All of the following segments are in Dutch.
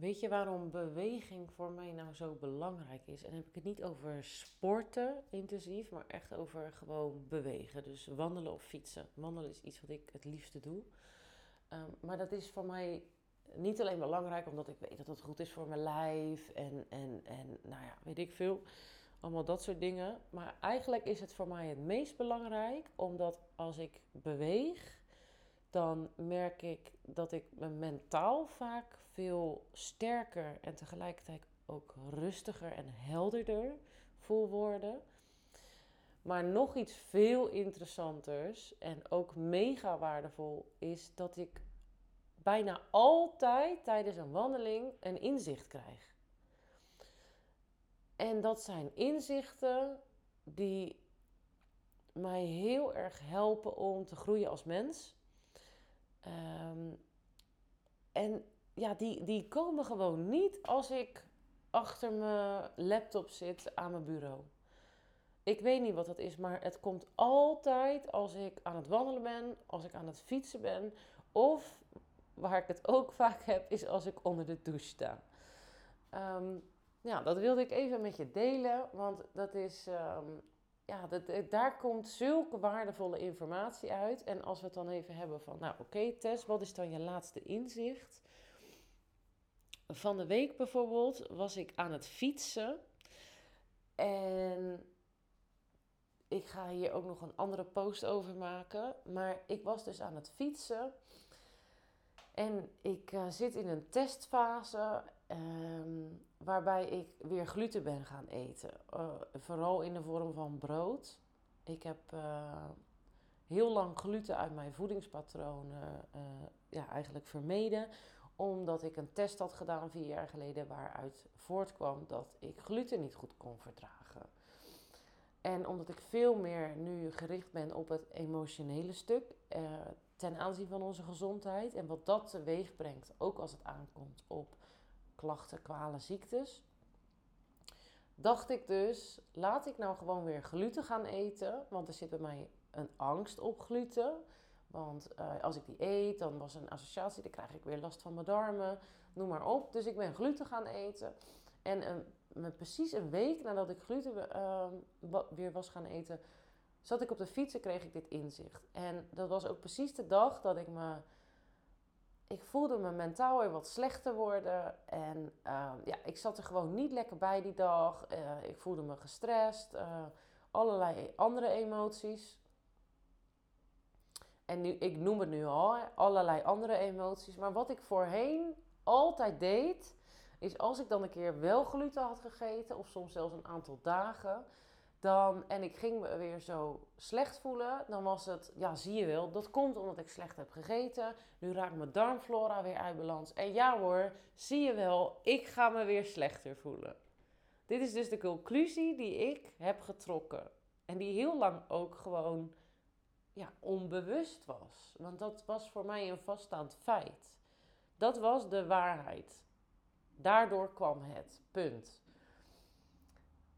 Weet je waarom beweging voor mij nou zo belangrijk is? En heb ik het niet over sporten intensief, maar echt over gewoon bewegen. Dus wandelen of fietsen. Wandelen is iets wat ik het liefste doe. Ehm, maar dat is voor mij niet alleen belangrijk omdat ik weet dat het goed is voor mijn lijf en, en, en nou ja, weet ik veel. Allemaal dat soort dingen. Maar eigenlijk is het voor mij het meest belangrijk omdat als ik beweeg, dan merk ik dat ik me mentaal vaak veel sterker en tegelijkertijd ook rustiger en helderder voel worden. Maar nog iets veel interessanters en ook mega waardevol is dat ik bijna altijd tijdens een wandeling een inzicht krijg. En dat zijn inzichten die mij heel erg helpen om te groeien als mens. Ehm, en ja, die, die komen gewoon niet als ik achter mijn laptop zit aan mijn bureau. Ik weet niet wat dat is, maar het komt altijd als ik aan het wandelen ben, als ik aan het fietsen ben. Of waar ik het ook vaak heb, is als ik onder de douche sta. Um, ja, dat wilde ik even met je delen, want dat is, ehm, ja, dat, daar komt zulke waardevolle informatie uit. En als we het dan even hebben van, nou oké Tess, wat is dan je laatste inzicht? Van de week bijvoorbeeld was ik aan het fietsen en ik ga hier ook nog een andere post over maken. Maar ik was dus aan het fietsen. En ik uh, zit in een testfase um, waarbij ik weer gluten ben gaan eten. Uh, vooral in de vorm van brood. Ik heb uh, heel lang gluten uit mijn voedingspatroon ja, eigenlijk vermeden. Omdat ik een test had gedaan vier jaar geleden waaruit voortkwam dat ik gluten niet goed kon verdragen. En omdat ik veel meer nu gericht ben op het emotionele stuk ten aanzien van onze gezondheid en wat dat teweeg brengt, ook als het aankomt op klachten, kwalen, ziektes, dacht ik dus, laat ik nou gewoon weer gluten gaan eten, want er zit bij mij een angst op gluten. Want uh, als ik die eet, dan was een associatie, dan krijg ik weer last van mijn darmen, noem maar op. Dus ik ben gluten gaan eten. En een precies een week nadat ik gluten uh, weer was gaan eten, zat ik op de fiets en kreeg ik dit inzicht. En dat was ook precies de dag dat ik me. Ik voelde me mentaal weer wat slechter worden. En uh, ja, ik zat er gewoon niet lekker bij die dag. Uh, ik voelde me gestrest. Uh, allerlei andere emoties. En nu, ik noem het nu al, allerlei andere emoties. Maar wat ik voorheen altijd deed, is als ik dan een keer wel gluten had gegeten, of soms zelfs een aantal dagen, dan, en ik ging me weer zo slecht voelen, dan was het, ja zie je wel, dat komt omdat ik slecht heb gegeten. Nu raakt mijn darmflora weer uit balans. En ja hoor, zie je wel, ik ga me weer slechter voelen. Dit is dus de conclusie die ik heb getrokken. En die heel lang ook gewoon ja, onbewust was. Want dat was voor mij een vaststaand feit. Dat was de waarheid. Daardoor kwam het. Punt.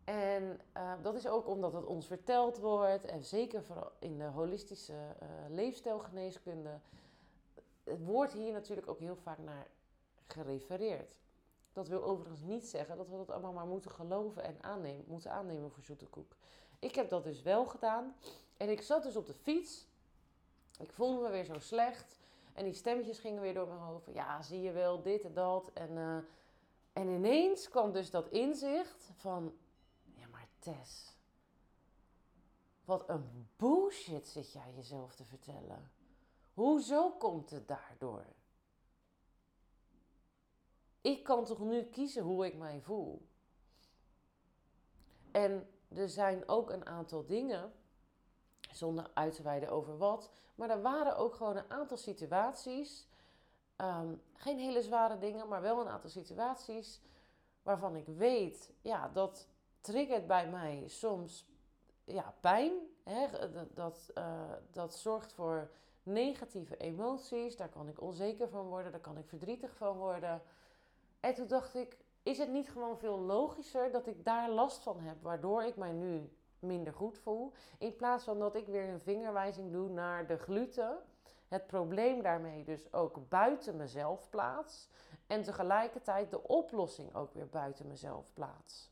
En uh, dat is ook omdat het ons verteld wordt, en zeker in de holistische uh, leefstijlgeneeskunde, wordt hier natuurlijk ook heel vaak naar gerefereerd. Dat wil overigens niet zeggen dat we dat allemaal maar moeten geloven en aannemen, moeten aannemen voor zoete koek. Ik heb dat dus wel gedaan. En ik zat dus op de fiets. Ik voelde me weer zo slecht. En die stemmetjes gingen weer door mijn hoofd. Ja, zie je wel, dit en dat. En uh, en ineens kwam dus dat inzicht van, Tess, wat een bullshit zit jij jezelf te vertellen. Hoezo komt het daardoor? Ik kan toch nu kiezen hoe ik mij voel? En er zijn ook een aantal dingen, zonder uit te wijden over wat, maar er waren ook gewoon een aantal situaties Ehm, geen hele zware dingen, maar wel een aantal situaties waarvan ik weet, ja, dat triggert bij mij soms ja, pijn. Hè? Dat, uh, dat zorgt voor negatieve emoties. Daar kan ik onzeker van worden, daar kan ik verdrietig van worden. En toen dacht ik, is het niet gewoon veel logischer dat ik daar last van heb, waardoor ik mij nu minder goed voel, in plaats van dat ik weer een vingerwijzing doe naar de gluten het probleem daarmee dus ook buiten mezelf plaats. En tegelijkertijd de oplossing ook weer buiten mezelf plaats.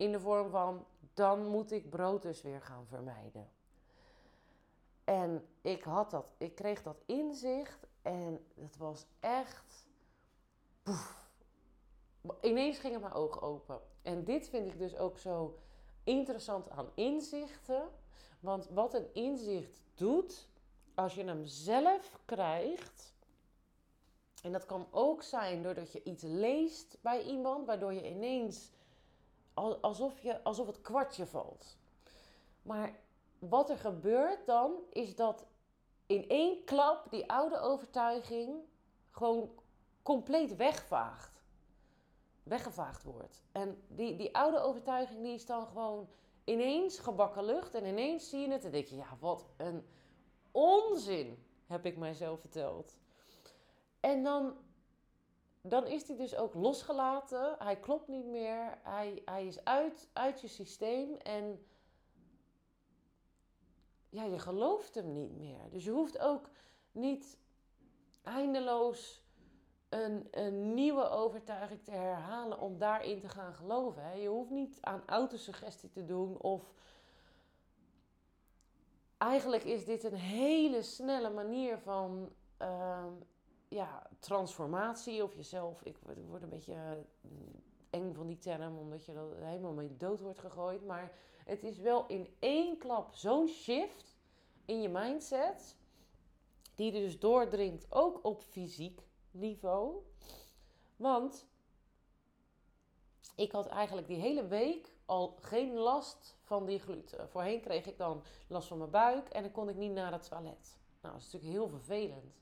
In de vorm van, dan moet ik brood dus weer gaan vermijden. En ik had dat, ik kreeg dat inzicht en het was echt. Poef. Ineens gingen mijn ogen open. En dit vind ik dus ook zo interessant aan inzichten. Want wat een inzicht doet, als je hem zelf krijgt. En dat kan ook zijn doordat je iets leest bij iemand, waardoor je ineens alsof, je, alsof het kwartje valt. Maar wat er gebeurt dan, is dat in één klap die oude overtuiging gewoon compleet wegvaagt. Weggevaagd wordt. En die, die oude overtuiging die is dan gewoon ineens gebakken lucht. En ineens zie je het en denk je, ja, wat een onzin heb ik mijzelf verteld. En dan, dan is hij dus ook losgelaten. Hij klopt niet meer. Hij, hij is uit, uit je systeem. En ja, je gelooft hem niet meer. Dus je hoeft ook niet eindeloos een, een nieuwe overtuiging te herhalen om daarin te gaan geloven. Hè. Je hoeft niet aan autosuggestie te doen of... Eigenlijk is dit een hele snelle manier van ehm, ja, transformatie of jezelf. Ik word een beetje mm, eng van die term, omdat je er helemaal mee dood wordt gegooid. Maar het is wel in één klap zo'n shift in je mindset, die dus doordringt ook op fysiek niveau. Want ik had eigenlijk die hele week al geen last van die gluten. Voorheen kreeg ik dan last van mijn buik en dan kon ik niet naar het toilet. Nou, dat is natuurlijk heel vervelend.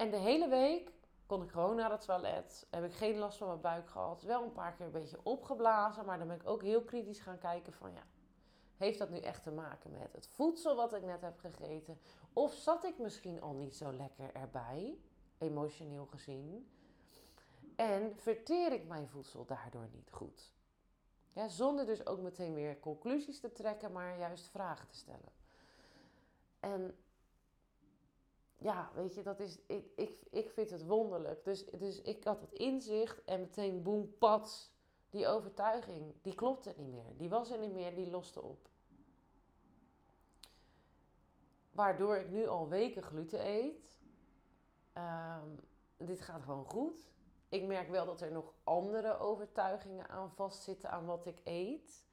En de hele week kon ik gewoon naar het toilet. Heb ik geen last van mijn buik gehad. Wel een paar keer een beetje opgeblazen. Maar dan ben ik ook heel kritisch gaan kijken van ja, heeft dat nu echt te maken met het voedsel wat ik net heb gegeten? Of zat ik misschien al niet zo lekker erbij, emotioneel gezien? En verteer ik mijn voedsel daardoor niet goed? Ja, zonder dus ook meteen weer conclusies te trekken, maar juist vragen te stellen. En ja, weet je, dat is, ik, ik, ik vind het wonderlijk. Dus, dus ik had het inzicht en meteen boem, pats. Die overtuiging, die klopte niet meer. Die was er niet meer, die loste op. Waardoor ik nu al weken gluten eet. Ehm, dit gaat gewoon goed. Ik merk wel dat er nog andere overtuigingen aan vastzitten aan wat ik eet.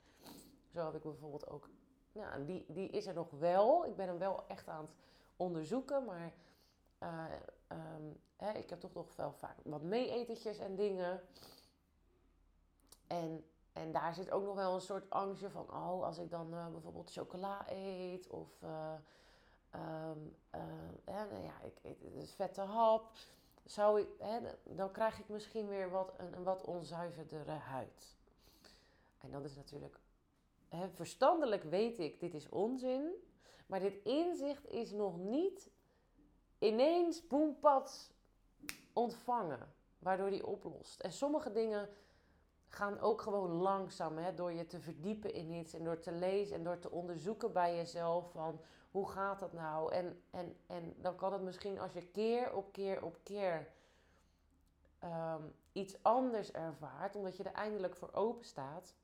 Zo heb ik bijvoorbeeld ook. Nou, die, die is er nog wel. Ik ben hem wel echt aan het onderzoeken. Maar uh, hè, ik heb toch nog wel vaak wat meeetertjes en dingen. En, en daar zit ook nog wel een soort angstje van... Oh, als ik dan uh, bijvoorbeeld chocola eet of... Nou ja, ik eet dus vette hap. Zou ik, hè, dan krijg ik misschien weer wat, een, een wat onzuiverdere huid. En dat is natuurlijk, hè, verstandelijk weet ik, dit is onzin. Maar dit inzicht is nog niet ineens boempad ontvangen, waardoor die oplost. En sommige dingen gaan ook gewoon langzaam, hè, door je te verdiepen in iets en door te lezen en door te onderzoeken bij jezelf van hoe gaat dat nou? En, en, en dan kan het misschien als je keer op keer op keer ehm, iets anders ervaart, omdat je er eindelijk voor open staat,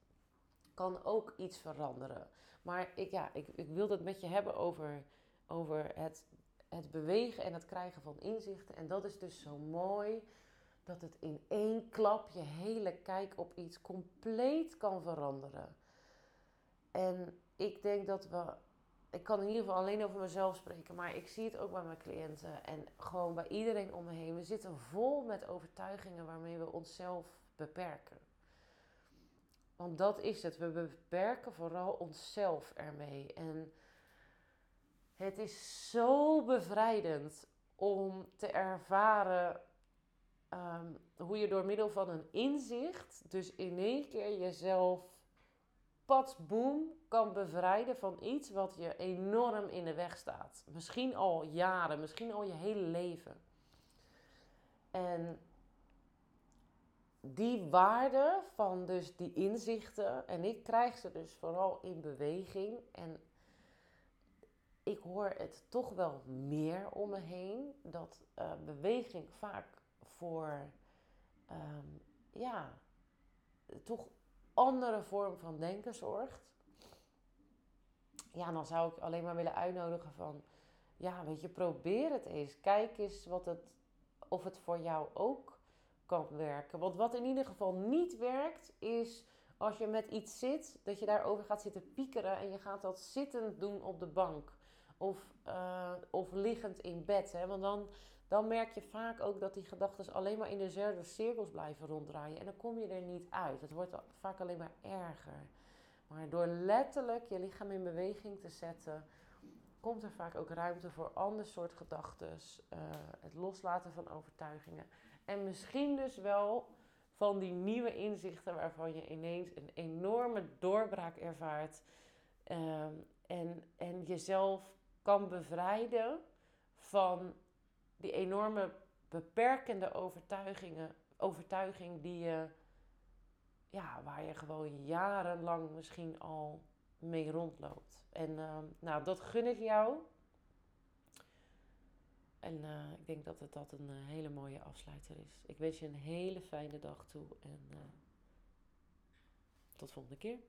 kan ook iets veranderen. Maar ik, ja, ik, ik wil het met je hebben over, over het, het bewegen en het krijgen van inzichten. En dat is dus zo mooi dat het in één klap je hele kijk op iets compleet kan veranderen. En ik denk dat we ik kan in ieder geval alleen over mezelf spreken, maar ik zie het ook bij mijn cliënten en gewoon bij iedereen om me heen. We zitten vol met overtuigingen waarmee we onszelf beperken. Want dat is het. We beperken vooral onszelf ermee. En het is zo bevrijdend om te ervaren ehm, hoe je door middel van een inzicht, dus in één keer jezelf boem kan bevrijden van iets wat je enorm in de weg staat. Misschien al jaren, misschien al je hele leven. En die waarde van dus die inzichten, en ik krijg ze dus vooral in beweging. En ik hoor het toch wel meer om me heen. Dat uh, beweging vaak voor ehm, ja, toch andere vorm van denken zorgt. Ja, dan zou ik alleen maar willen uitnodigen van... Ja, weet je, probeer het eens. Kijk eens wat het, of het voor jou ook kan werken. Want wat in ieder geval niet werkt, is als je met iets zit, dat je daarover gaat zitten piekeren en je gaat dat zittend doen op de bank. Of, uh, of liggend in bed. Hè? Want dan, dan merk je vaak ook dat die gedachten alleen maar in dezelfde cirkels blijven ronddraaien. En dan kom je er niet uit. Het wordt vaak alleen maar erger. Maar door letterlijk je lichaam in beweging te zetten, komt er vaak ook ruimte voor ander soort gedachten. Uh, het loslaten van overtuigingen. En misschien dus wel van die nieuwe inzichten waarvan je ineens een enorme doorbraak ervaart. Um, en, en jezelf kan bevrijden van die enorme beperkende overtuigingen, overtuiging die je, ja, waar je gewoon jarenlang misschien al mee rondloopt. En uh, nou, dat gun ik jou. En uh, ik denk dat het dat een uh, hele mooie afsluiter is. Ik wens je een hele fijne dag toe en uh, tot volgende keer.